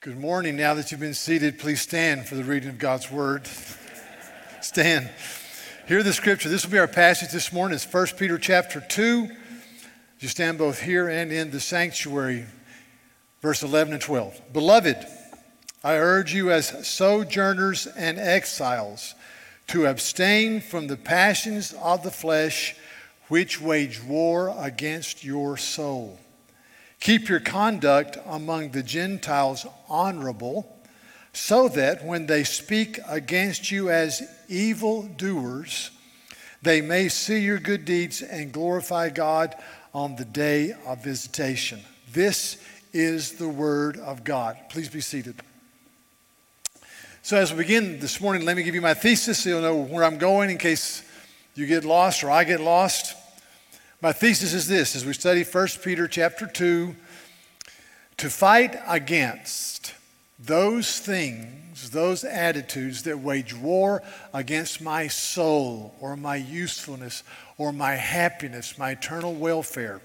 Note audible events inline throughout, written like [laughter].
Good morning. Now that you've been seated, please stand for the reading of God's word. stand. Hear the scripture. This will be our passage this morning. It's 1 Peter chapter 2. You stand both here and in the sanctuary, verse 11 and 12. Beloved, I urge you as sojourners and exiles to abstain from the passions of the flesh which wage war against your soul. Keep your conduct among the Gentiles honorable, so that when they speak against you as evil doers, they may see your good deeds and glorify God on the day of visitation. This is the word of God. Please be seated. So, as we begin this morning, let me give you my thesis so you'll know where I'm going in case you get lost or I get lost. My thesis is this as we study 1 Peter chapter 2 to fight against those things, those attitudes that wage war against my soul or my usefulness or my happiness, my eternal welfare.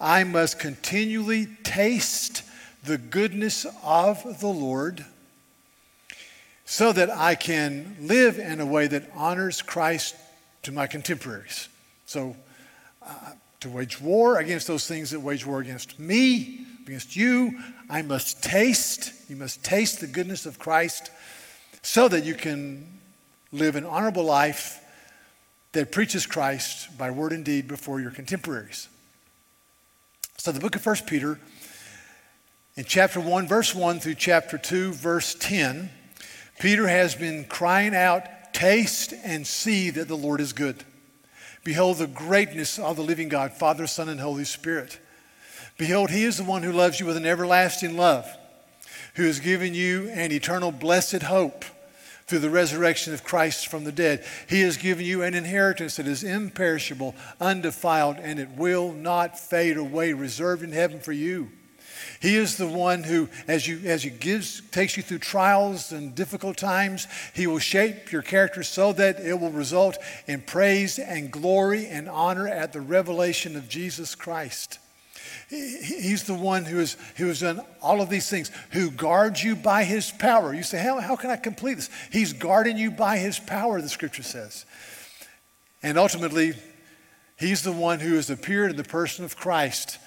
I must continually taste the goodness of the Lord so that I can live in a way that honors Christ to my contemporaries. So, to wage war against those things that wage war against me, against you. I must taste, you must taste the goodness of Christ so that you can live an honorable life that preaches Christ by word and deed before your contemporaries. So, the book of 1 Peter, in chapter 1, verse 1 through chapter 2, verse 10, Peter has been crying out, Taste and see that the Lord is good. Behold the greatness of the living God, Father, Son, and Holy Spirit. Behold, he is the one who loves you with an everlasting love, who has given you an eternal blessed hope through the resurrection of Christ from the dead. He has given you an inheritance that is imperishable, undefiled, and it will not fade away, reserved in heaven for you. He is the one who, as you as he gives, takes you through trials and difficult times, he will shape your character so that it will result in praise and glory and honor at the revelation of Jesus Christ. He's the one who, is, who has done all of these things, who guards you by his power. You say, how, how can I complete this? He's guarding you by his power, the scripture says. And ultimately, he's the one who has appeared in the person of Christ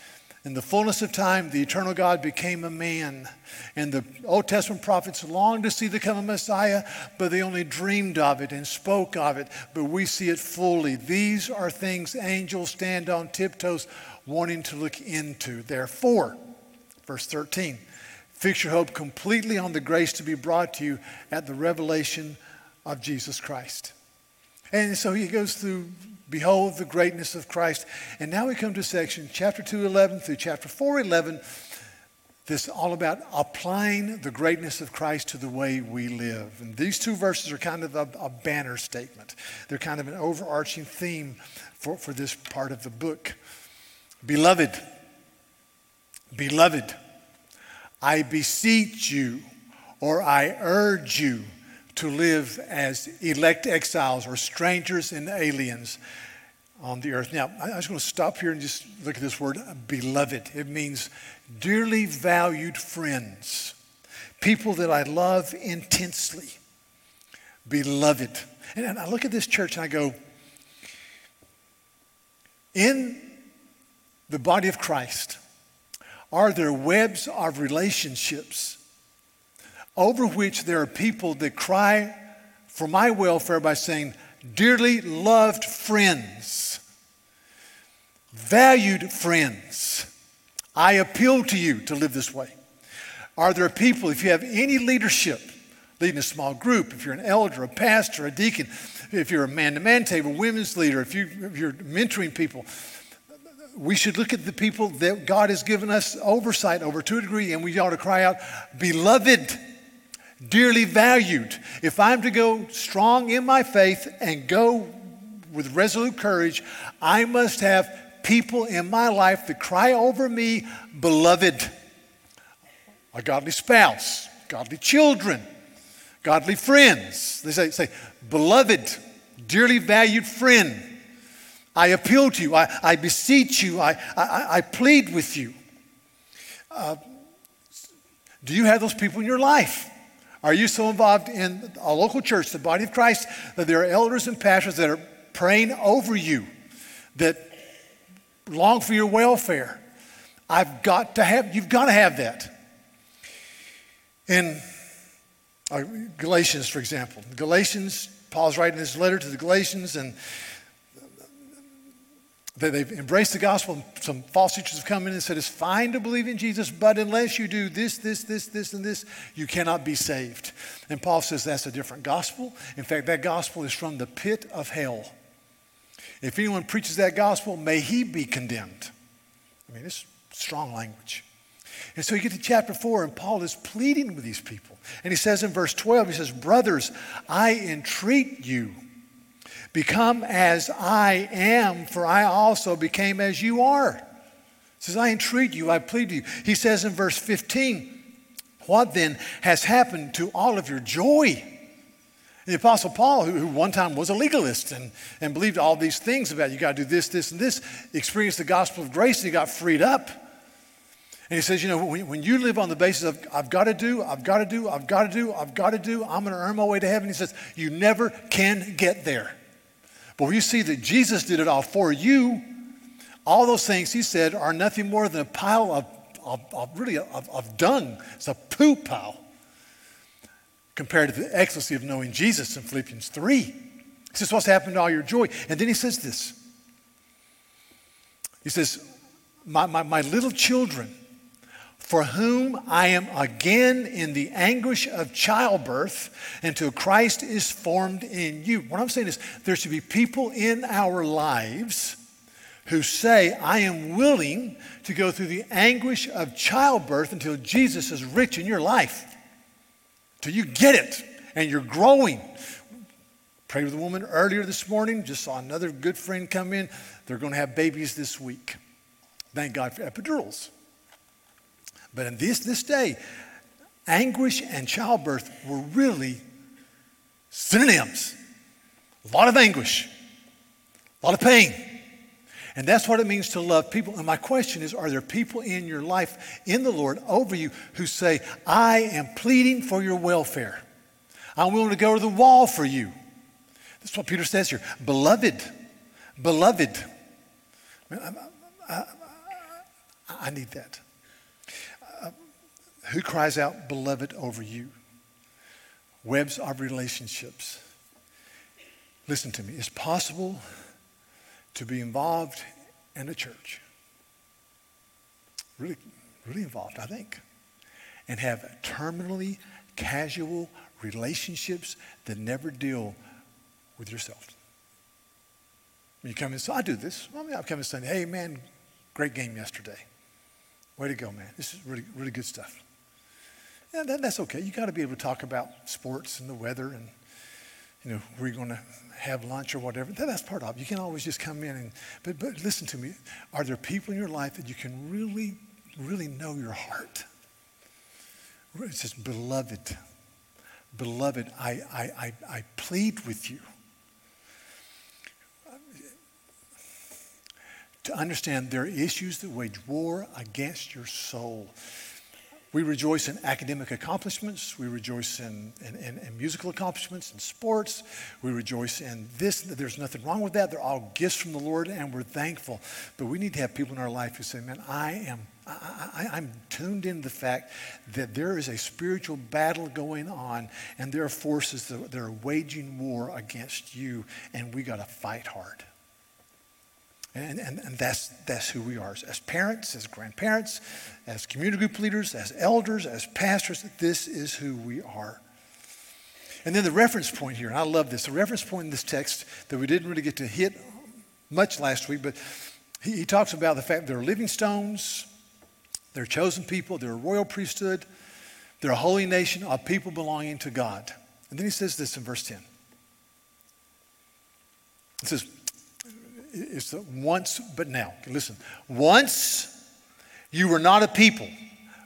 in the fullness of time, the eternal God became a man. And the Old Testament prophets longed to see the coming Messiah, but they only dreamed of it and spoke of it. But we see it fully. These are things angels stand on tiptoes wanting to look into. Therefore, verse 13, fix your hope completely on the grace to be brought to you at the revelation of Jesus Christ. And so he goes through Behold the greatness of Christ. And now we come to section chapter 211 through chapter 411. This all about applying the greatness of Christ to the way we live. And these two verses are kind of a, a banner statement. They're kind of an overarching theme for, for this part of the book. Beloved, beloved, I beseech you, or I urge you to live as elect exiles or strangers and aliens on the earth. Now, I was going to stop here and just look at this word, beloved. It means dearly valued friends, people that I love intensely. Beloved. And I look at this church and I go, in the body of Christ, are there webs of relationships over which there are people that cry for my welfare by saying, Dearly loved friends, valued friends, I appeal to you to live this way. Are there people, if you have any leadership, leading a small group, if you're an elder, a pastor, a deacon, if you're a man to man table, women's leader, if, you, if you're mentoring people, we should look at the people that God has given us oversight over to a degree, and we ought to cry out, Beloved dearly valued. If I'm to go strong in my faith and go with resolute courage, I must have people in my life that cry over me, beloved. A godly spouse, godly children, godly friends. They say, say beloved, dearly valued friend. I appeal to you. I, I beseech you. I, I, I plead with you. Uh, Do you have those people in your life? Are you so involved in a local church, the body of Christ, that there are elders and pastors that are praying over you, that long for your welfare? I've got to have, you've got to have that. In uh, Galatians, for example, Galatians, Paul's writing this letter to the Galatians, and they've embraced the gospel. Some false teachers have come in and said, It's fine to believe in Jesus, but unless you do this, this, this, this, and this, you cannot be saved. And Paul says that's a different gospel. In fact, that gospel is from the pit of hell. If anyone preaches that gospel, may he be condemned. I mean, it's strong language. And so you get to chapter 4, and Paul is pleading with these people. And he says in verse 12, he says, Brothers, I entreat you, become as I am, for I also became as you are. He says, I entreat you, I plead to you. He says in verse 15, What then has happened to all of your joy? The Apostle Paul, who, one time was a legalist and, and believed all these things about you got to do this, this, and this, experienced the gospel of grace and he got freed up. And he says, you know, when you live on the basis of, I've got to do, I've got to do, I've got to do, I've got to do, I'm going to earn my way to heaven, he says, you never can get there. But when you see that Jesus did it all for you, all those things he said are nothing more than a pile of, of, of really of, of dung. It's a poop pile compared to the ecstasy of knowing Jesus in Philippians 3. He says, What's happened to all your joy? And then he says this. He says, My, my, my little children, for whom I am again in the anguish of childbirth until Christ is formed in you. What I'm saying is, there should be people in our lives who say, I am willing to go through the anguish of childbirth until Jesus is rich in your life till you get it and you're growing. Prayed with a woman earlier this morning, just saw another good friend come in. They're going to have babies this week. Thank God for epidurals. But in this, this day, anguish and childbirth were really synonyms. A lot of anguish, a lot of pain. And that's what it means to love people. And my question is are there people in your life, in the Lord, over you, who say, I am pleading for your welfare? I'm willing to go to the wall for you. That's what Peter says here. Beloved, beloved. I, I, I need that. Who cries out, beloved, over you? Webs of relationships. Listen to me. It's possible to be involved in a church. Really, really involved, I think. And have terminally casual relationships that never deal with yourself. When you come in, so I do this. I mean, I'll come and say, hey, man, great game yesterday. Way to go, man. This is really, really good stuff. Yeah, that, that's okay. You got to be able to talk about sports and the weather and you know, we're going to have lunch or whatever. That, That's part of it. You can always just come in and, but, but listen to me. Are there people in your life that you can really, really know your heart? It says, beloved, beloved, I, I, I, I plead with you. To understand there are issues that wage war against your soul. We rejoice in academic accomplishments. We rejoice in, in, in, in, musical accomplishments and sports. We rejoice in this. There's nothing wrong with that. They're all gifts from the Lord, and we're thankful. But we need to have people in our life who say, Man, I am. I, I, I'm tuned in to the fact that there is a spiritual battle going on, and there are forces that, that are waging war against you, and we got to fight hard. And, and, and that's, that's who we are. As parents, as grandparents, as community group leaders, as elders, as pastors, this is who we are. And then the reference point here, and I love this. The reference point in this text that we didn't really get to hit much last week, but he, he talks about the fact that they're living stones, they're chosen people, they're a royal priesthood, they're a holy nation, a people belonging to God. And then he says this in verse 10. It says, it's the once but now. Listen, once you were not a people,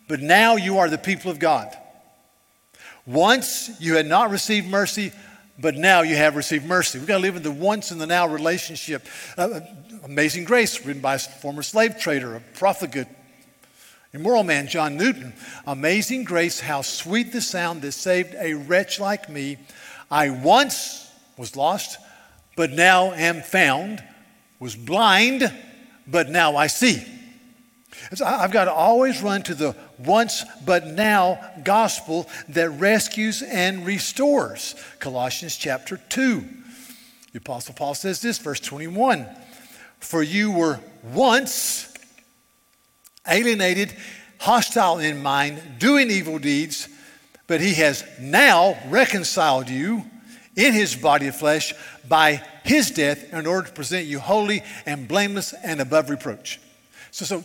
but now you are the people of God. Once you had not received mercy, but now you have received mercy. We've got to live in the once and the now relationship. Uh, amazing Grace, written by a former slave trader, a profligate, Immoral man, John Newton. Amazing grace, how sweet the sound that saved a wretch like me. I once was lost, but now am found, was blind, but now I see. I've got to always run to the once but now gospel that rescues and restores. Colossians chapter 2. The Apostle Paul says this, verse 21 For you were once alienated, hostile in mind, doing evil deeds, but he has now reconciled you in his body of flesh by his death in order to present you holy and blameless and above reproach. So, so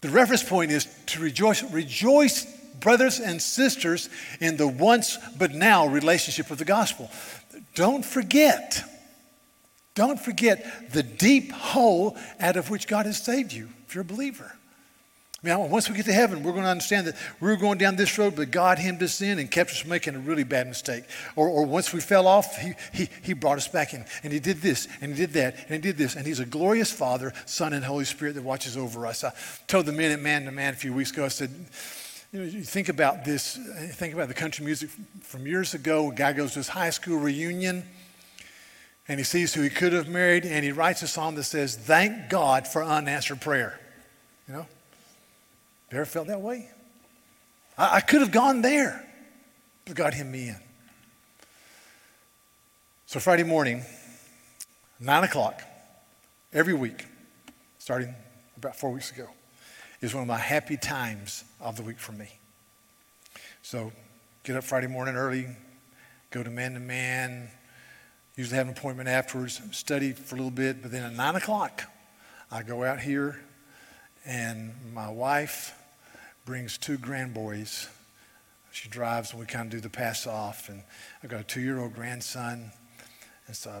the reference point is to rejoice. Rejoice, brothers and sisters, in the once but now relationship of the gospel. Don't forget, don't forget the deep hole out of which God has saved you if you're a believer. I mean, once we get to heaven, we're going to understand that we were going down this road, but God hemmed us in and kept us from making a really bad mistake. Or, or once we fell off, he, he, he brought us back in. And He did this, and He did that, and He did this. And He's a glorious Father, Son, and Holy Spirit that watches over us. I told the men at Man to Man a few weeks ago, I said, you know, you think about this, think about the country music from years ago. A guy goes to his high school reunion and he sees who he could have married, and he writes a song that says, Thank God for unanswered prayer. You know? You ever felt that way? I, I could have gone there, but God hemmed me in. So Friday morning, nine o'clock, every week, starting about four weeks ago, is one of my happy times of the week for me. So get up Friday morning early, go to man to man, usually have an appointment afterwards, study for a little bit, but then at nine o'clock, I go out here and my wife brings two grandboys. She drives and we kind of do the pass off. And I've got a two year old grandson. And so I,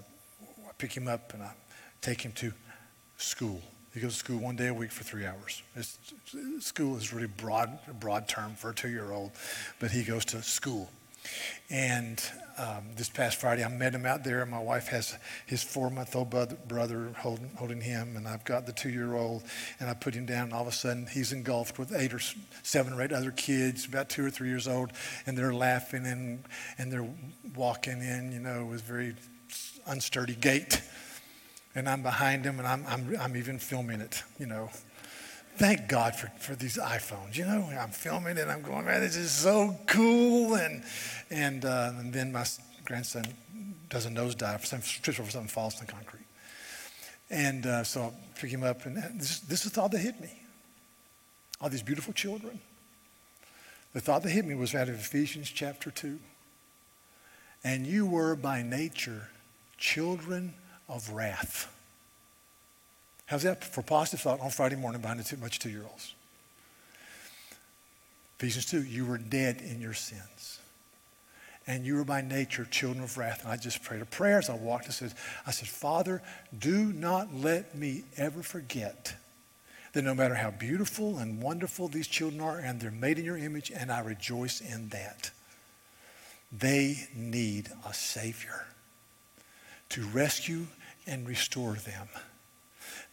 I pick him up and I take him to school. He goes to school one day a week for three hours. It's, school is really broad, broad term for a two year old, but he goes to school. And um, this past Friday, I met him out there. My wife has his four month old brother holding, holding him, and I've got the two year old, and I put him down, and all of a sudden, he's engulfed with eight or seven or eight other kids, about two or three years old, and they're laughing and, and they're walking in, you know, with very unsturdy gait. And I'm behind him, and I'm, I'm, I'm even filming it, you know thank God for, for these iPhones. You know, I'm filming and I'm going, man, this is so cool. And, and, uh, and then my grandson does a nosedive, for some, trips over something, falls in the concrete. And uh, so I pick him up, and this, this is thought that hit me. All these beautiful children. The thought that hit me was out of Ephesians chapter 2. And you were by nature children of wrath How's that for positive thought on Friday morning behind a too much two year olds? Ephesians 2, you were dead in your sins. And you were by nature children of wrath. And I just prayed a prayer as I walked. I said, I said, Father, do not let me ever forget that no matter how beautiful and wonderful these children are, and they're made in your image, and I rejoice in that, they need a Savior to rescue and restore them.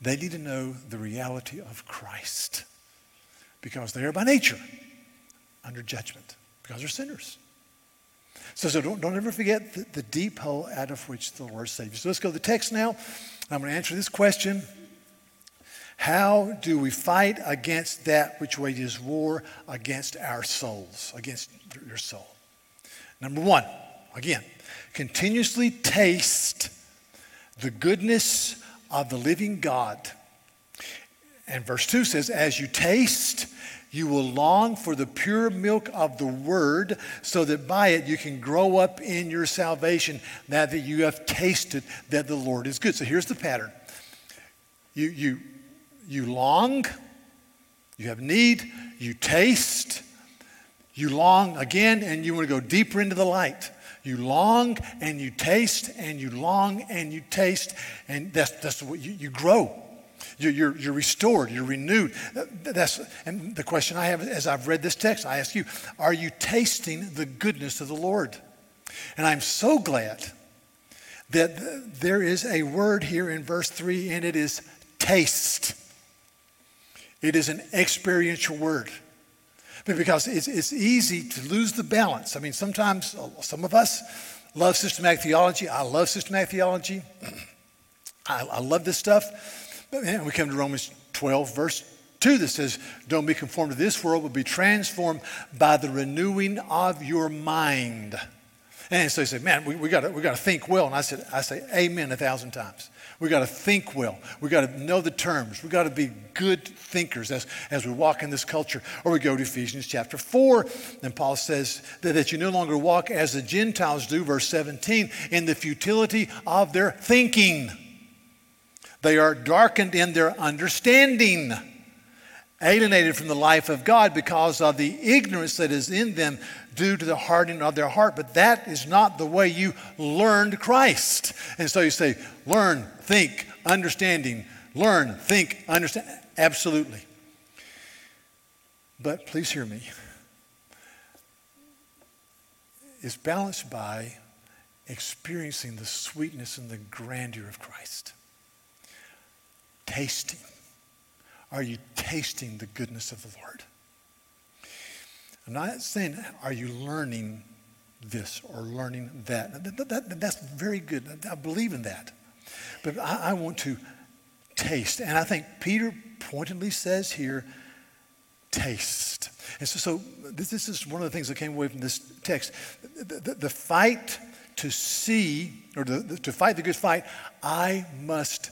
They need to know the reality of Christ because they are by nature under judgment because they're sinners. So, so don't, don't ever forget the, the deep hole out of which the Lord saves you. So let's go to the text now. I'm going to answer this question. How do we fight against that which wages war against our souls, against your soul? Number one, again, continuously taste the goodness of the living God. And verse 2 says, As you taste, you will long for the pure milk of the word, so that by it you can grow up in your salvation now that you have tasted that the Lord is good. So here's the pattern you, you, you long, you have need, you taste, you long again, and you want to go deeper into the light. You long and you taste and you long and you taste, and that's, that's what you, you grow. You're, you're, you're, restored, you're renewed. That's, and the question I have as I've read this text, I ask you, are you tasting the goodness of the Lord? And I'm so glad that there is a word here in verse 3, and it is taste. It is an experiential word. Because it's, it's easy to lose the balance. I mean, sometimes uh, some of us love systematic theology. I love systematic theology. [clears throat] I, I love this stuff. But man, we come to Romans 12, verse 2 that says, Don't be conformed to this world, but be transformed by the renewing of your mind. And so he said, Man, we, we got we to think well. And I said, I say, Amen a thousand times. We got to think well. We got to know the terms. We got to be good thinkers as, as we walk in this culture. Or we go to Ephesians chapter 4, and Paul says that, that you no longer walk as the Gentiles do, verse 17, in the futility of their thinking. They are darkened in their understanding alienated from the life of God because of the ignorance that is in them due to the hardening of their heart. But that is not the way you learned Christ. And so you say, learn, think, understanding, learn, think, understand. Absolutely. But please hear me. It's balanced by experiencing the sweetness and the grandeur of Christ. Tasting are you tasting the goodness of the Lord? I'm not saying, are you learning this or learning that? that, that that's very good. I believe in that. But I, I want to taste. And I think Peter pointedly says here, taste. And so, so this, this, is one of the things that came away from this text. The, the, the fight to see, or the, to fight the good fight, I must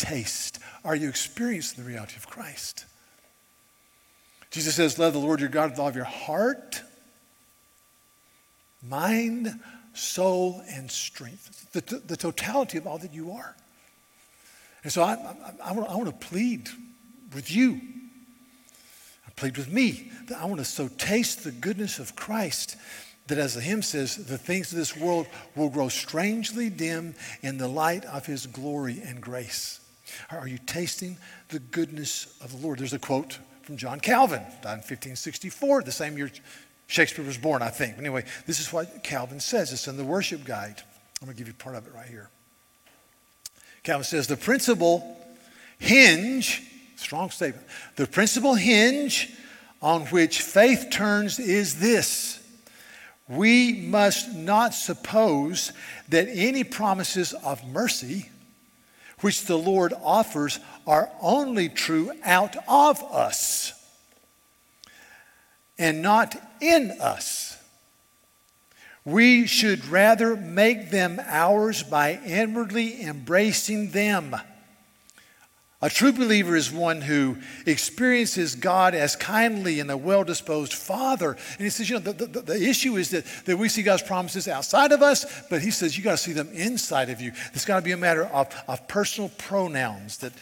taste? Are you experiencing the reality of Christ? Jesus says, Love the Lord your God with all of your heart, mind, soul, and strength. The, the totality of all that you are. And so I, I, I, want, I want to plead with you. I plead with me that I want to so taste the goodness of Christ that, as the hymn says, the things of this world will grow strangely dim in the light of his glory and grace. Are you tasting the goodness of the Lord? There's a quote from John Calvin, died in 1564, the same year Shakespeare was born, I think. Anyway, this is what Calvin says. It's in the worship guide. I'm going to give you part of it right here. Calvin says the principal hinge, strong statement, the principal hinge on which faith turns is this. We must not suppose that any promises of mercy which the Lord offers are only true out of us and not in us. We should rather make them ours by inwardly embracing them a true believer is one who experiences God as kindly and a well disposed father. And he says, you know, the, the, the, issue is that, that we see God's promises outside of us, but he says you got to see them inside of you. It's got to be a matter of, of personal pronouns that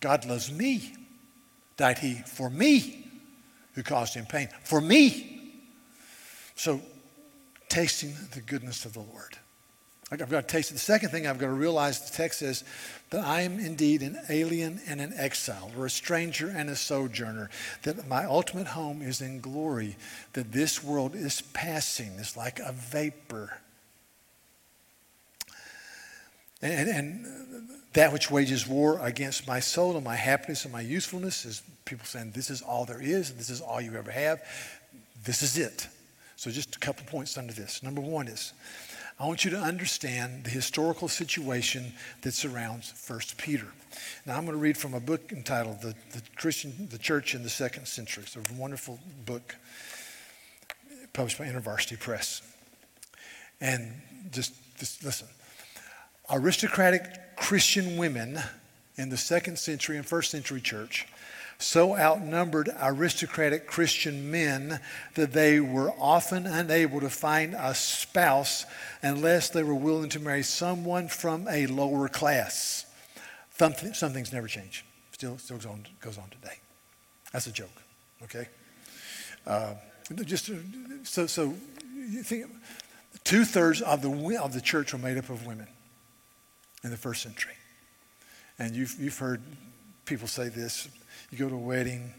God loves me. Died he for me who caused him pain? For me. So, tasting the goodness of the Lord. I've got to taste it. The second thing I've got to realize the text says that I am indeed an alien and an exile, or a stranger and a sojourner, that my ultimate home is in glory, that this world is passing, it's like a vapor. And, and, that which wages war against my soul and my happiness and my usefulness is people saying, This is all there is, and this is all you ever have. This is it. So, just a couple points under this. Number one is, I want you to understand the historical situation that surrounds 1 Peter. Now, I'm going to read from a book entitled The, the Christian, the Church in the Second Century. It's a wonderful book published by InterVarsity Press. And just, just listen. Aristocratic Christian women in the second century and first century church so outnumbered aristocratic Christian men that they were often unable to find a spouse unless they were willing to marry someone from a lower class. Something, some things never change. Still, still goes on, goes on today. That's a joke, okay? Uh, just so, so you think two thirds of the of the church were made up of women in the first century, and you've you've heard people say this you go to a wedding,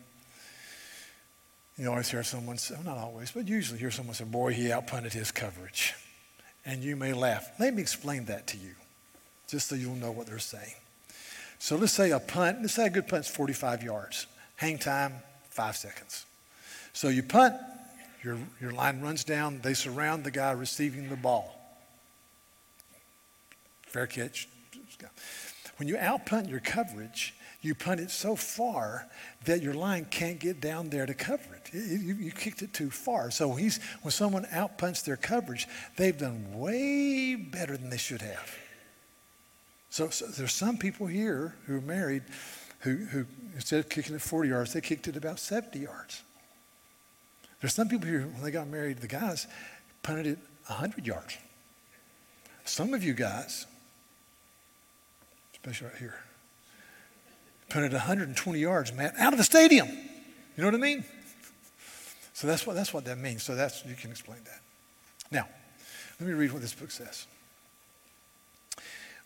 you always hear someone say, well, not always, but usually hear someone say, boy, he outpunted his coverage. And you may laugh. Let me explain that to you, just so you'll know what they're saying. So let's say a punt, let's say a good punt's 45 yards. Hang time, five seconds. So you punt, your, your line runs down, they surround the guy receiving the ball. Fair catch. When you outpunt your coverage, you punt it so far that your line can't get down there to cover it. You, you kicked it too far. So he's, when someone outpunts their coverage, they've done way better than they should have. So, so there's some people here who are married who, who, instead of kicking it 40 yards, they kicked it about 70 yards. There's some people here, when they got married, the guys punted it 100 yards. Some of you guys, especially right here, punted 120 yards, man, out of the stadium. You know what I mean? So that's what, that's what that means. So that's, you can explain that. Now, let me read what this book says.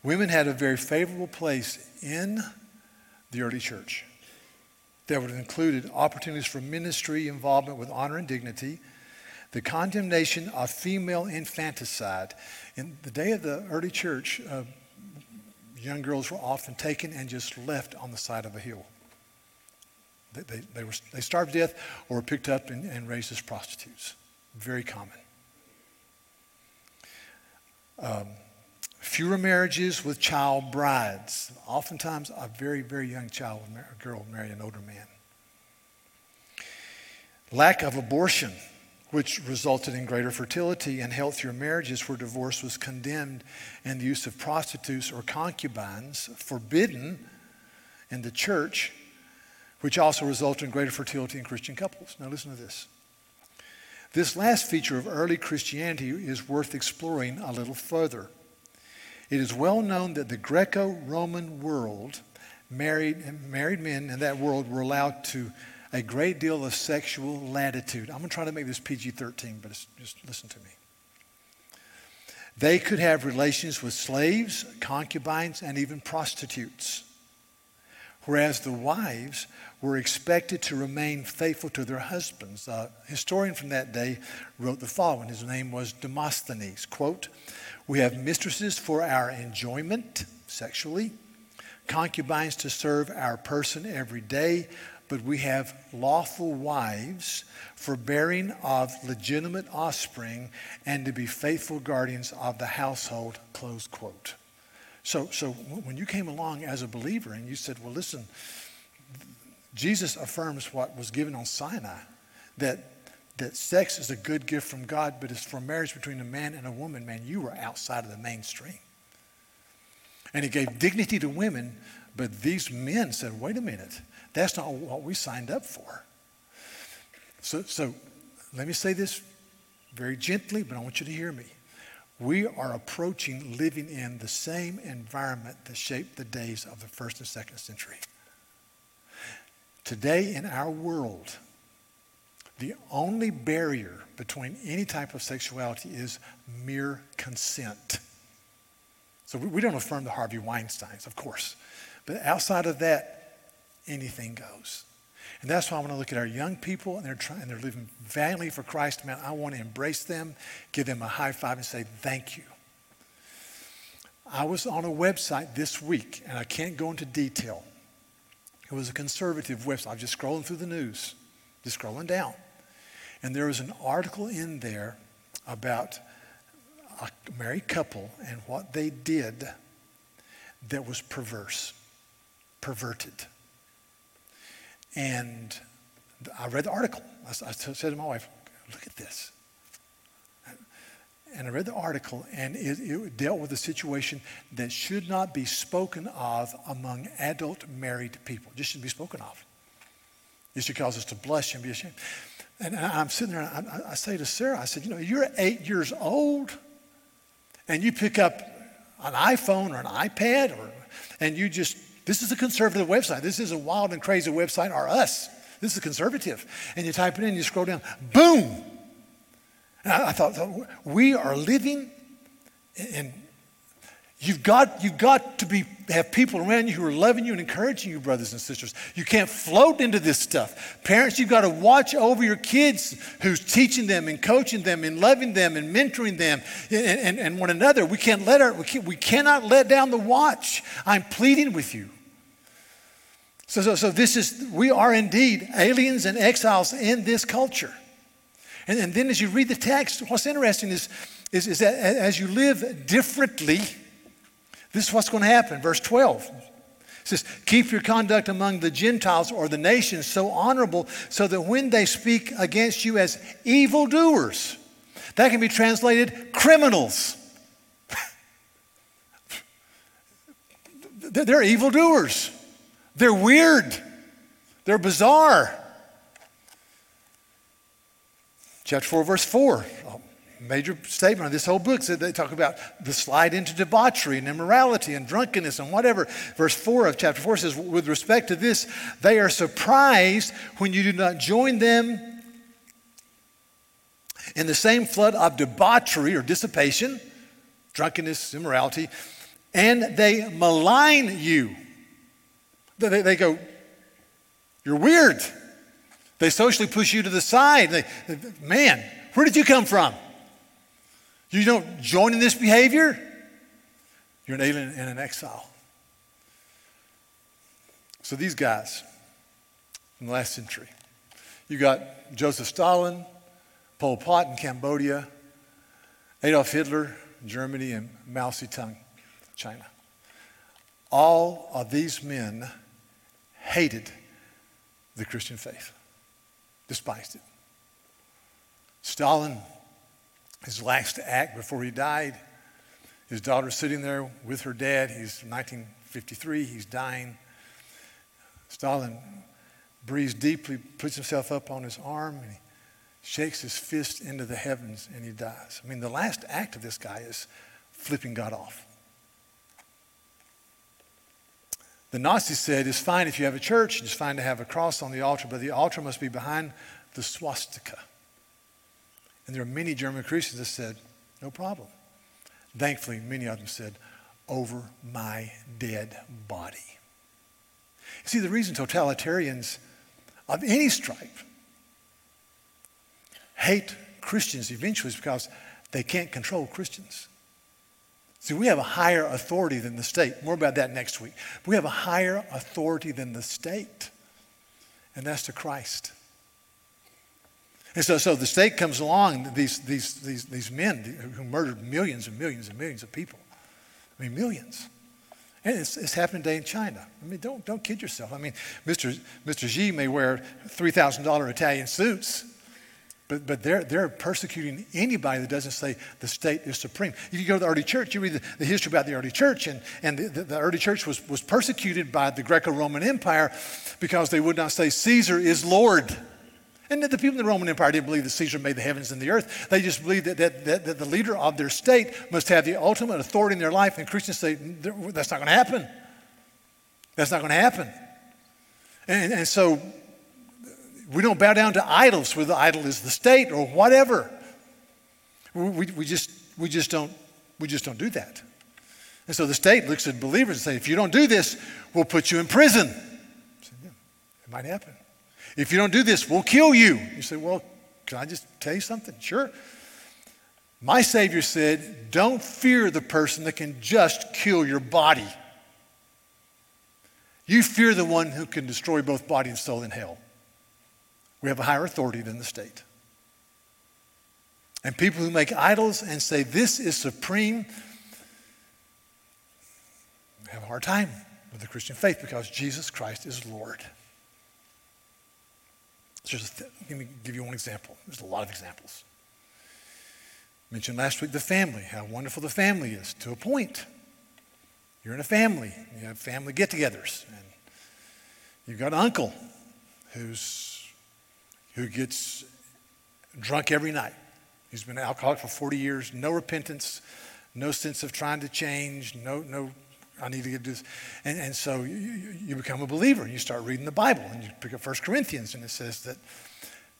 Women had a very favorable place in the early church that would have included opportunities for ministry involvement with honor and dignity, the condemnation of female infanticide. In the day of the early church, uh, young girls were often taken and just left on the side of a hill. They, they, they, were, they starved to death or were picked up and, and raised as prostitutes. Very common. Um, fewer marriages with child brides. Oftentimes, a very, very young child, girl, marry an older man. Lack of abortion which resulted in greater fertility and healthier marriages where divorce was condemned and the use of prostitutes or concubines forbidden in the church, which also resulted in greater fertility in Christian couples. Now, listen to this. This last feature of early Christianity is worth exploring a little further. It is well known that the Greco Roman world, married, married men in that world were allowed to a great deal of sexual latitude. I'm going to try to make this PG 13, but just listen to me. They could have relations with slaves, concubines, and even prostitutes. Whereas the wives were expected to remain faithful to their husbands. A historian from that day wrote the following. His name was Demosthenes. Quote, We have mistresses for our enjoyment sexually, concubines to serve our person every day, but we have lawful wives for bearing of legitimate offspring and to be faithful guardians of the household, close quote. So, so when you came along as a believer and you said, well, listen, Jesus affirms what was given on Sinai, that, that sex is a good gift from God, but it's for marriage between a man and a woman, man, you were outside of the mainstream. And he gave dignity to women, but these men said, wait a minute, that's not what we signed up for. So, so let me say this very gently, but I want you to hear me. We are approaching living in the same environment that shaped the days of the first and second century. Today in our world, the only barrier between any type of sexuality is mere consent. So we don't affirm the Harvey Weinsteins, of course. But outside of that, anything goes. And that's why I want to look at our young people and they're trying, they're living valiantly for Christ. Man, I want to embrace them, give them a high five, and say thank you. I was on a website this week, and I can't go into detail. It was a conservative website. I'm just scrolling through the news, just scrolling down. And there was an article in there about a married couple and what they did that was perverse, perverted. And I read the article. I, I said to my wife, look at this. And I read the article, and it, it, dealt with a situation that should not be spoken of among adult married people. Just shouldn't be spoken of. It should cause us to blush and be ashamed. And I'm sitting there, and I, I say to Sarah, I said, You know, you're eight years old, and you pick up an iPhone or an iPad, or, and you just this is a conservative website. This is a wild and crazy website, or us. This is a conservative. And you type it in, you scroll down, boom. And I, I thought, we are living in You've got, you've got to be, have people around you who are loving you and encouraging you, brothers and sisters. You can't float into this stuff. Parents, you've got to watch over your kids who's teaching them and coaching them and loving them and mentoring them and, and, and one another. We can't let our, we, can, we cannot let down the watch. I'm pleading with you. So, so, so this is, we are indeed aliens and exiles in this culture. And, and then as you read the text, what's interesting is, is, is that as you live differently, this is what's going to happen. Verse 12 says, Keep your conduct among the Gentiles or the nations so honorable, so that when they speak against you as evildoers, that can be translated criminals. [laughs] They're evildoers. They're weird. They're bizarre. Chapter 4, verse 4, major statement of this whole book. So they talk about the slide into debauchery and immorality and drunkenness and whatever. Verse 4 of chapter 4 says, With respect to this, they are surprised when you do not join them in the same flood of debauchery or dissipation, drunkenness, immorality, and they malign you. They, they go, You're weird. They socially push you to the side. They, man, where did you come from? You don't join in this behavior? You're an alien and an exile. So these guys in the last century, you got Joseph Stalin, Pol Pot in Cambodia, Adolf Hitler Germany, and Mao Zedong, China. All of these men hated the Christian faith, despised it. Stalin, his last act before he died, his daughter sitting there with her dad. He's 1953, he's dying. Stalin breathes deeply, puts himself up on his arm, and he shakes his fist into the heavens, and he dies. I mean, the last act of this guy is flipping God off. The Nazis said it's fine if you have a church, it's fine to have a cross on the altar, but the altar must be behind the swastika. And there are many German Christians that said, no problem. Thankfully, many of them said, over my dead body. You See, the reason totalitarians of any stripe hate Christians eventually is because they can't control Christians. See, we have a higher authority than the state. More about that next week. We have a higher authority than the state, and that's to Christ. And so, so the state comes along, these, these, these, these men who murdered millions and millions and millions of people. I mean, millions. And it's, it's happening today in China. I mean, don't, don't kid yourself. I mean, Mr. Mr. Xi may wear $3,000 Italian suits, but, but they're, they're persecuting anybody that doesn't say the state is supreme. If you go to the early church, you read the, the history about the early church, and, and the, the early church was, was persecuted by the Greco Roman Empire because they would not say Caesar is Lord. And the people in the Roman Empire didn't believe that Caesar made the heavens and the earth. They just believed that, that, that, that the leader of their state must have the ultimate authority in their life. And Christians say, that's not going to happen. That's not going to happen. And, and so we don't bow down to idols, whether the idol is the state or whatever. We, we, just, we, just don't, we just don't do that. And so the state looks at believers and says, if you don't do this, we'll put you in prison. Say, yeah, it might happen. If you don't do this, we'll kill you. You say, well, can I just tell you something? Sure. My Savior said, don't fear the person that can just kill your body. You fear the one who can destroy both body and soul in hell. We have a higher authority than the state. And people who make idols and say this is supreme have a hard time with the Christian faith because Jesus Christ is Lord. Just let me give you one example. There's a lot of examples. I mentioned last week the family, how wonderful the family is to a point. You're in a family, you have family get togethers, and you've got an uncle who's who gets drunk every night. He's been an alcoholic for 40 years, no repentance, no sense of trying to change, no, no, I need to get this. And, and so you, you become a believer and you start reading the Bible and you pick up 1 Corinthians and it says that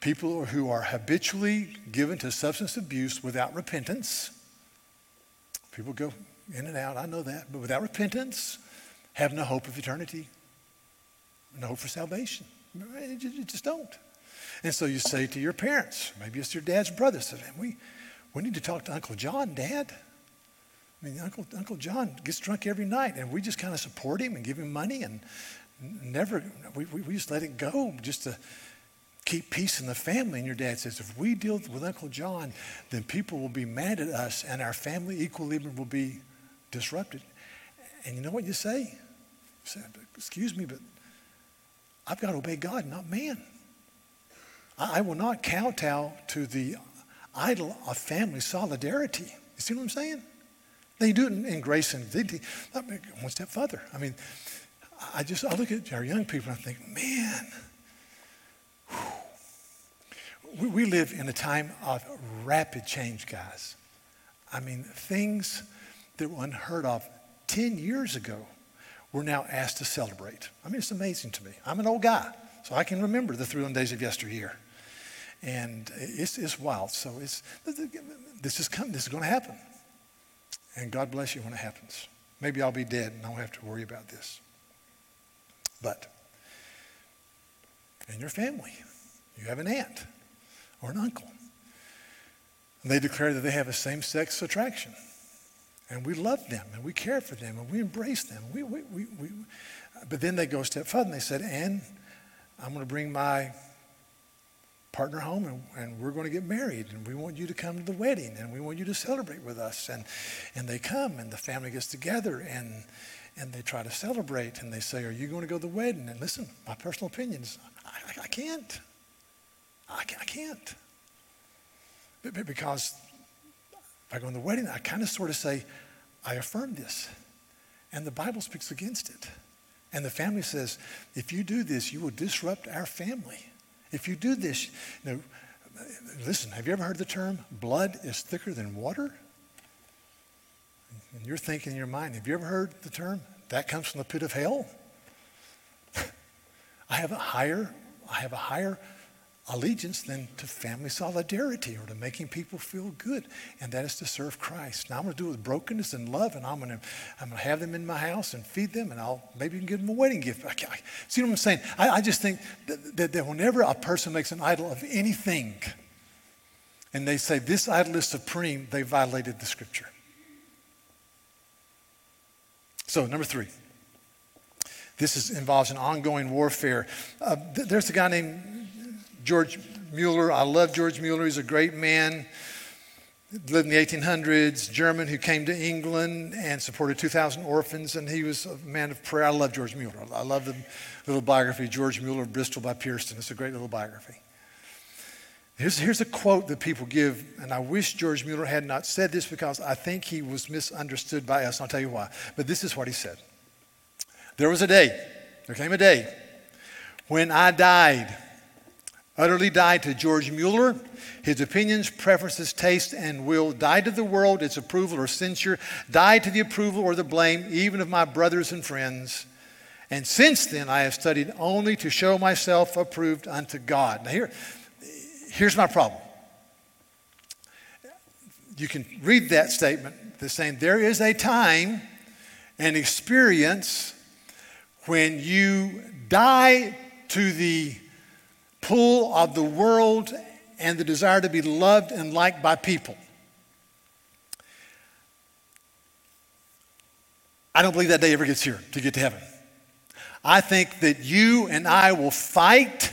people who are habitually given to substance abuse without repentance, people go in and out, I know that, but without repentance, have no hope of eternity, no hope for salvation. You just don't. And so you say to your parents, maybe it's your dad's brother, say, we, we need to talk to Uncle John, Dad. I mean, Uncle, Uncle John gets drunk every night, and we just kind of support him and give him money and never, we, we, we just let it go just to keep peace in the family. And your dad says, if we deal with Uncle John, then people will be mad at us and our family equilibrium will be disrupted. And you know what you say? You say, excuse me, but I've got to obey God, not man. I, will not kowtow to the idol of family solidarity. You see what I'm saying? They do it in, grace and dignity. One step further. I mean, I just I look at our young people and I think, man, we, we live in a time of rapid change, guys. I mean, things that were unheard of 10 years ago, we're now asked to celebrate. I mean, it's amazing to me. I'm an old guy, so I can remember the thrilling days of yesteryear. And it's, it's wild. So it's, this is coming. This is going to happen. And God bless you when it happens. Maybe I'll be dead and I won't have to worry about this. But in your family, you have an aunt or an uncle. And they declare that they have a same sex attraction. And we love them and we care for them and we embrace them. We, we, we, we, but then they go a step further and they said, and I'm going to bring my partner home and, and, we're going to get married and we want you to come to the wedding and we want you to celebrate with us. And, and they come and the family gets together and, and they try to celebrate and they say are you going to go to the wedding? And listen my personal opinion is i, I can't. I, I can't. Because if i go to the wedding i kind of sort of say i affirm this. And the bible speaks against it. And the family says if you do this you will disrupt our family if you do this, you know, listen, have you ever heard the term blood is thicker than water? And you're thinking in your mind, have you ever heard the term that comes from the pit of hell? [laughs] I have a higher, I have a higher allegiance than to family solidarity or to making people feel good, and that is to serve Christ. Now I'm going to do it with brokenness and love, and I'm going to I'm going to have them in my house and feed them, and I'll maybe even give them a wedding gift. I, I, see what I'm saying? I, I just think that, that, that whenever a person makes an idol of anything, and they say this idol is supreme, they violated the Scripture. So number three. This is, involves an ongoing warfare. Uh, th- there's a guy named George Mueller. I love George Mueller. He's a great man. Lived in the 1800s, German who came to England and supported 2,000 orphans, and he was a man of prayer. I love George Mueller. I love the little biography, George Mueller of Bristol by Pierson. It's a great little biography. Here's, here's a quote that people give, and I wish George Mueller had not said this because I think he was misunderstood by us, and I'll tell you why. But this is what he said There was a day, there came a day, when I died utterly died to George Mueller. His opinions, preferences, taste, and will died to the world, its approval or censure, died to the approval or the blame, even of my brothers and friends. And since then, I have studied only to show myself approved unto God. Now, here, here's my problem. You can read that statement the same. there is a time and experience when you die to the pull of the world and the desire to be loved and liked by people. I don't believe that day ever gets here to get to heaven. I think that you and I will fight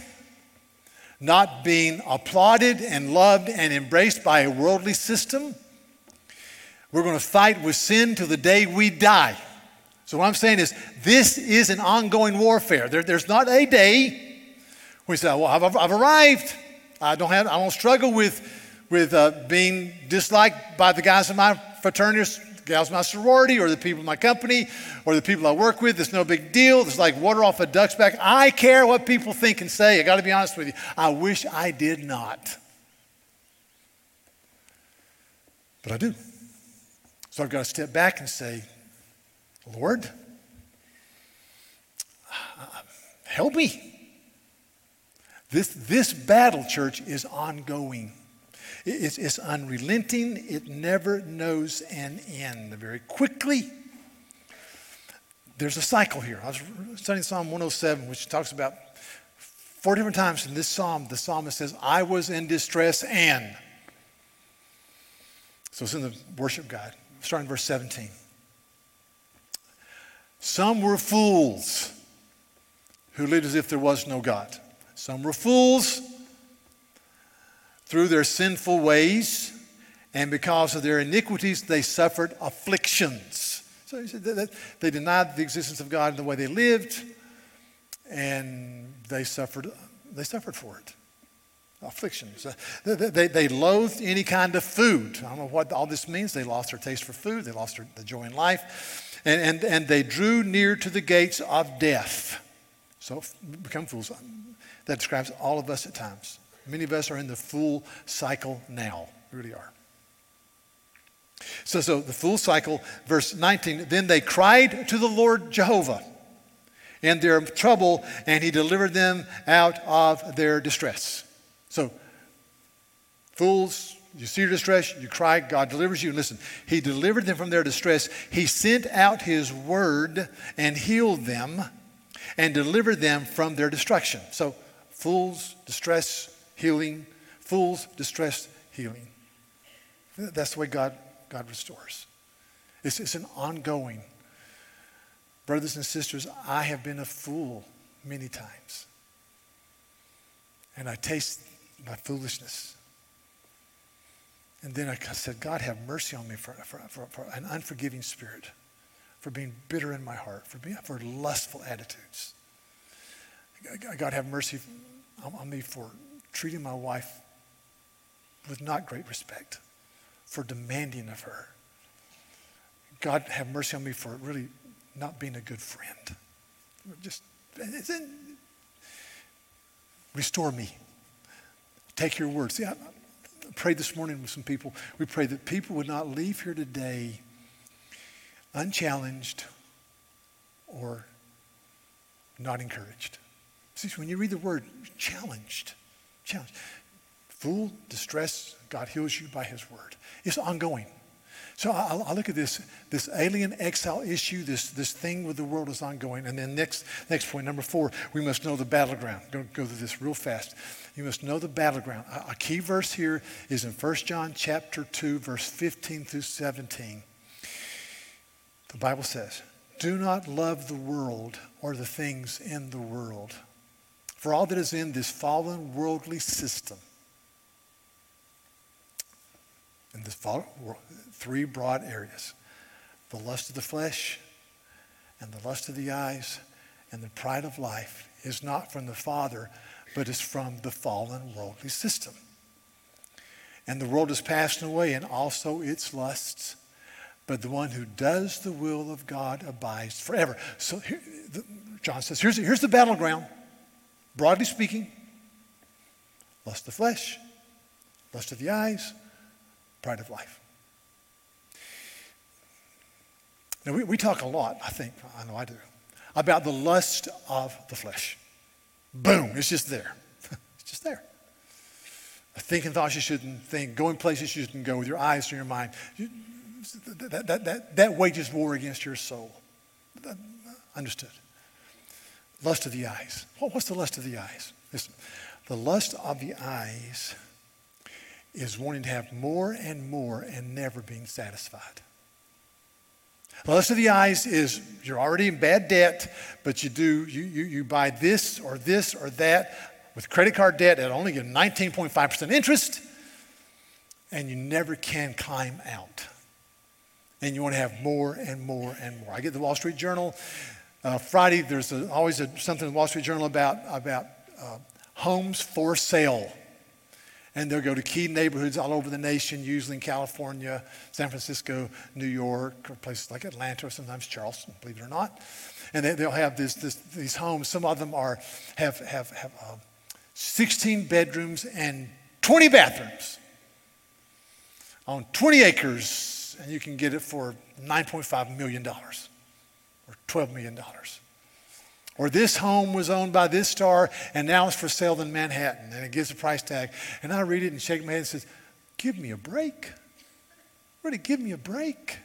not being applauded and loved and embraced by a worldly system. We're going to fight with sin till the day we die. So, what I'm saying is, this is an ongoing warfare. There, there's not a day we say, well, I've, I've arrived. I don't have, I don't struggle with, with uh, being disliked by the guys in my fraternity, gals in my sorority, or the people in my company, or the people I work with. It's no big deal. It's like water off a duck's back. I care what people think and say. I got to be honest with you. I wish I did not. But I do. So I've got to step back and say, Lord, help me. This, this battle, church, is ongoing. It's, it's unrelenting. It never knows an end. Very quickly, there's a cycle here. I was studying Psalm 107, which talks about four different times in this psalm, the psalmist says, I was in distress and. So it's in the worship guide, starting verse 17. Some were fools who lived as if there was no God. Some were fools through their sinful ways, and because of their iniquities, they suffered afflictions. So he said that they denied the existence of God in the way they lived, and they suffered, they suffered for it. Afflictions. Uh, they, they, they loathed any kind of food. I don't know what all this means. They lost their taste for food, they lost their, the joy in life, and, and, and they drew near to the gates of death. So become fools. That describes all of us at times. Many of us are in the fool cycle now. We really are. So, so the fool cycle, verse 19, then they cried to the Lord Jehovah in their trouble, and he delivered them out of their distress. So, fools, you see your distress, you cry, God delivers you. And listen, he delivered them from their distress. He sent out his word and healed them and delivered them from their destruction. So, fools, distress, healing, fools, distress, healing. That's the way God, God restores. It's, it's an ongoing. Brothers and sisters, I have been a fool many times. And I taste my foolishness. And then I said, God, have mercy on me for, for, for, for an unforgiving spirit, for being bitter in my heart, for, being, for lustful attitudes. God, have mercy on me for treating my wife with not great respect, for demanding of her. God, have mercy on me for really not being a good friend. Just restore me. Take your word. See, I prayed this morning with some people. We pray that people would not leave here today unchallenged or not encouraged. See, when you read the word challenged, challenged. Fool, distress, God heals you by his word. It's ongoing. So I, I, look at this, this alien exile issue, this, this thing with the world is ongoing. And then next, next point, number four, we must know the battleground. Go, go through this real fast. You must know the battleground. A, a key verse here is in 1 John chapter 2, verse 15 through 17. The Bible says, Do not love the world or the things in the world. For all that is in this fallen worldly system, in this three broad areas the lust of the flesh, and the lust of the eyes, and the pride of life is not from the Father, but is from the fallen worldly system. And the world is passing away, and also its lusts. But the one who does the will of God abides forever. So here, the, John says, here's, here's the battleground. Broadly speaking, lust of the flesh, lust of the eyes, pride of life. Now, we, we talk a lot, I think, I know I do, about the lust of the flesh. Boom, it's just there. [laughs] it's just there. Thinking thoughts you shouldn't think, going places you shouldn't go with your eyes or your mind. You, that, that, that, that wages war against your soul. Understood. Lust of the eyes. what's the lust of the eyes? Listen, the lust of the eyes is wanting to have more and more and never being satisfied. The lust of the eyes is you're already in bad debt, but you do you, you, you buy this or this or that with credit card debt at only 19.5% interest, and you never can climb out. And you want to have more and more and more. I get the Wall Street Journal uh, Friday, there's a, always a, something in the Wall Street Journal about, about uh, homes for sale. And they'll go to key neighborhoods all over the nation, usually in California, San Francisco, New York, or places like Atlanta, or sometimes Charleston, believe it or not. And they, will have this, this, these homes. Some of them are, have, have, have uh, 16 bedrooms and 20 bathrooms on 20 acres, and you can get it for $9.5 million or $12 million. Or this home was owned by this star and now it's for sale in Manhattan. And it gives a price tag. And I read it and shake my head and says, Give me a break. Really, give me a break.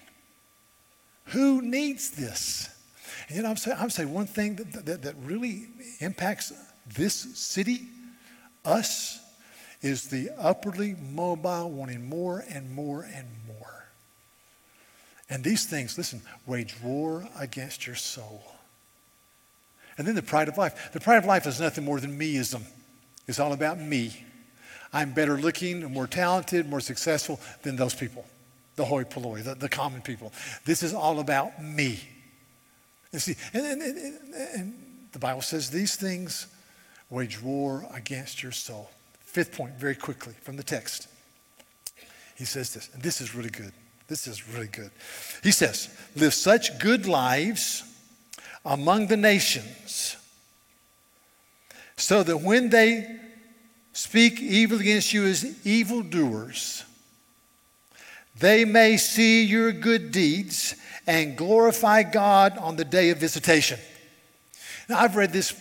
Who needs this? And you know, I'm saying, I'm saying one thing that, that, that really impacts this city, us, is the upwardly mobile wanting more and more and more. And these things, listen, wage war against your soul. And then the pride of life. The pride of life is nothing more than meism. It's all about me. I'm better looking, more talented, more successful than those people, the hoi polloi, the, the common people. This is all about me. And see, and, and, and, and the Bible says these things wage war against your soul. Fifth point, very quickly from the text. He says this, and this is really good. This is really good. He says, Live such good lives among the nations so that when they speak evil against you as evildoers, they may see your good deeds and glorify God on the day of visitation. Now, I've read this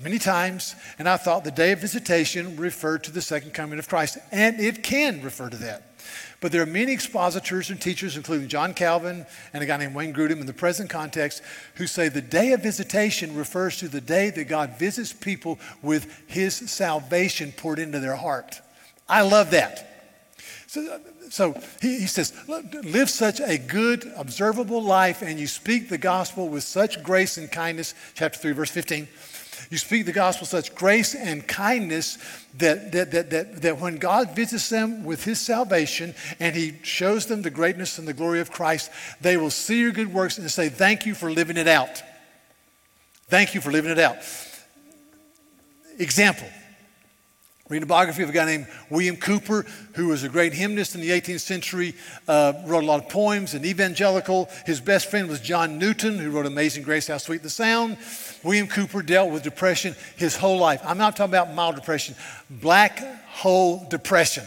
many times, and I thought the day of visitation referred to the second coming of Christ, and it can refer to that. But there are many expositors and teachers, including John Calvin and a guy named Wayne Grudem in the present context, who say the day of visitation refers to the day that God visits people with his salvation poured into their heart. I love that. So, so he, he says, live such a good, observable life, and you speak the gospel with such grace and kindness, chapter 3, verse 15 you speak the gospel with such grace and kindness that, that, that, that, that when God visits them with his salvation and he shows them the greatness and the glory of Christ, they will see your good works and say, Thank you for living it out. Thank you for living it out. Example Read a biography of a guy named William Cowper, who was a great hymnist in the 18th century, uh, wrote a lot of poems, an evangelical. His best friend was John Newton, who wrote Amazing Grace, How Sweet the Sound. William Cowper dealt with depression his whole life. I'm not talking about mild depression, black hole depression.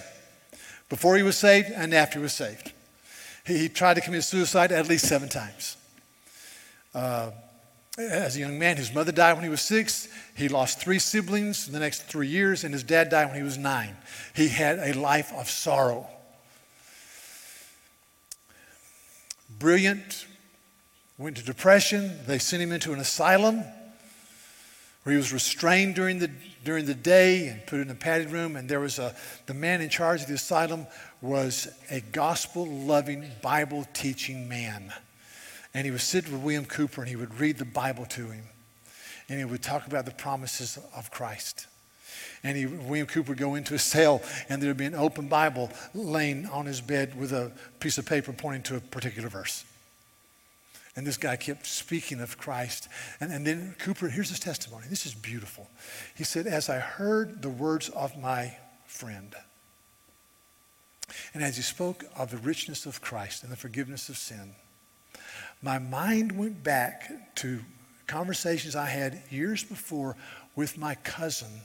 Before he was saved and after he was saved. He, he tried to commit suicide at least seven times. Uh, as a young man, his mother died when he was six. He lost three siblings in the next three years, and his dad died when he was nine. He had a life of sorrow. Brilliant, went to depression. They sent him into an asylum where he was restrained during the, during the day and put in a padded room. And there was a, the man in charge of the asylum was a gospel loving, Bible teaching man. And he would sit with William Cowper and he would read the Bible to him. And he would talk about the promises of Christ. And he, William Cowper would go into a cell and there would be an open Bible laying on his bed with a piece of paper pointing to a particular verse. And this guy kept speaking of Christ. And, and then Cowper, here's his testimony. This is beautiful. He said, As I heard the words of my friend, and as he spoke of the richness of Christ and the forgiveness of sin, my mind went back to conversations I had years before with my cousin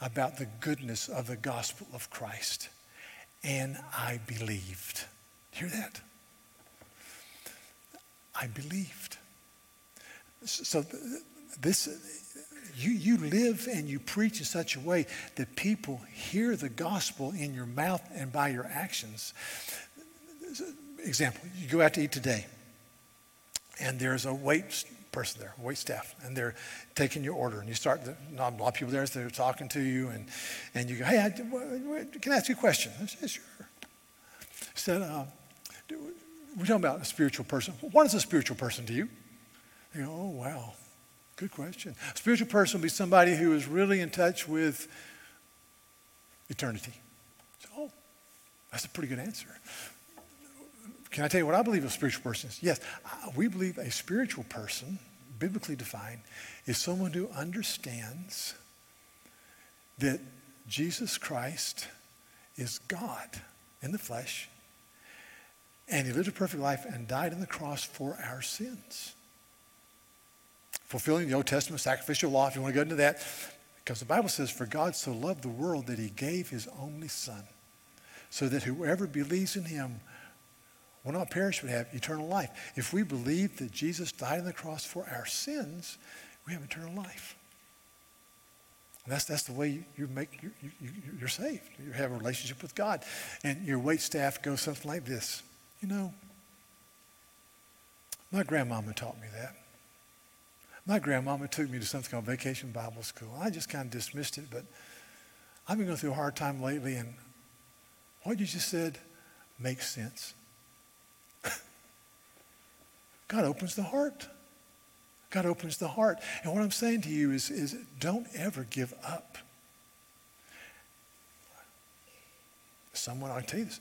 about the goodness of the gospel of Christ. And I believed. Hear that? I believed. So this you, you live and you preach in such a way that people hear the gospel in your mouth and by your actions. Example, you go out to eat today and there's a wait person there, wait staff, and they're taking your order. And you start, the, a lot of people there, so they're talking to you, and, and you go, hey, I, can I ask you a question? I said, sure. He said, uh, we're talking about a spiritual person. What is a spiritual person to you? You go, oh, wow, good question. A spiritual person would be somebody who is really in touch with eternity. So, oh, that's a pretty good answer. Can I tell you what I believe a spiritual person is? Yes, we believe a spiritual person, biblically defined, is someone who understands that Jesus Christ is God in the flesh, and he lived a perfect life and died on the cross for our sins. Fulfilling the Old Testament sacrificial law, if you want to go into that, because the Bible says, For God so loved the world that he gave his only Son, so that whoever believes in him will not perish but have eternal life. If we believe that Jesus died on the cross for our sins, we have eternal life. And that's, that's the way you, you make, you, you, you're saved. You have a relationship with God. And your wait staff goes something like this. You know, my grandmama taught me that. My grandmama took me to something called Vacation Bible School. I just kind of dismissed it, but I've been going through a hard time lately, and what you just said makes sense. God opens the heart. God opens the heart. And what I'm saying to you is, is don't ever give up. Someone, I'll tell you this,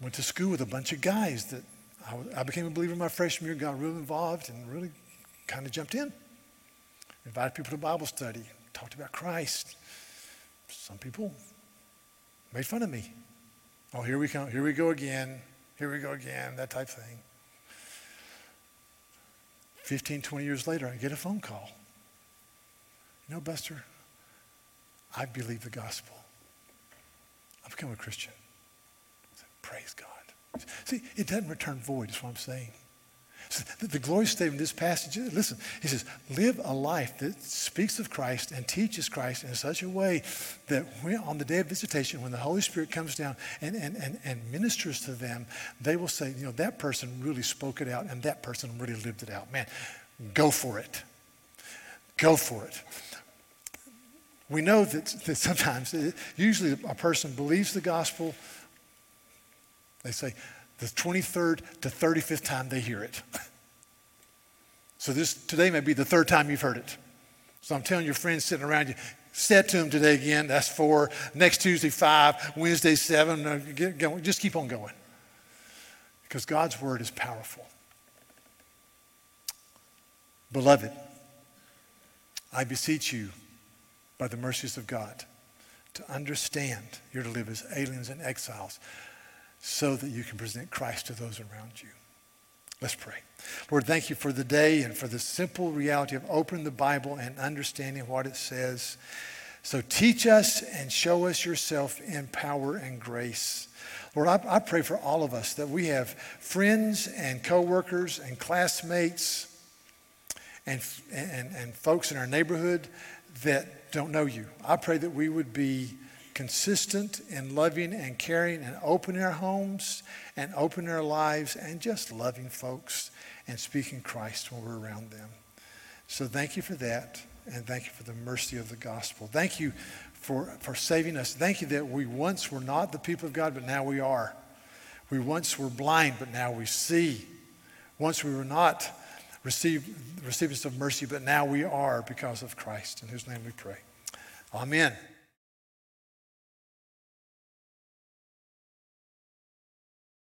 went to school with a bunch of guys that I, I became a believer in my freshman year, got really involved and really kind of jumped in. Invited people to Bible study, talked about Christ. Some people made fun of me. Oh, here we come, here we go again, here we go again, that type thing. 15, 20 years later, I get a phone call. You know, Buster, I believe the gospel. I've become a Christian. Said, Praise God. See, it doesn't return void, is what I'm saying. The, glorious statement in this passage, is: listen, he says, live a life that speaks of Christ and teaches Christ in such a way that when, on the day of visitation, when the Holy Spirit comes down and, and, and, and ministers to them, they will say, you know, that person really spoke it out and that person really lived it out. Man, go for it. Go for it. We know that, that sometimes, uh, usually a person believes the gospel, they say, the 23rd to 35th time they hear it. [laughs] So this today may be the third time you've heard it. So I'm telling your friends sitting around you, said to them today again, that's four. Next Tuesday, five. Wednesday, seven. Get going. Just keep on going. Because God's word is powerful. Beloved, I beseech you, by the mercies of God, to understand you're to live as aliens and exiles so that you can present Christ to those around you. Let's pray. Lord, thank you for the day and for the simple reality of opening the Bible and understanding what it says. So teach us and show us yourself in power and grace. Lord, I, I pray for all of us that we have friends and coworkers and classmates and, and, and folks in our neighborhood that don't know you. I pray that we would be consistent in loving and caring and opening our homes and opening our lives and just loving folks and speaking Christ when we're around them. So thank you for that and thank you for the mercy of the gospel. Thank you for, for saving us. Thank you that we once were not the people of God, but now we are. We once were blind, but now we see. Once we were not receive, recipients of mercy, but now we are because of Christ, in whose name we pray. Amen.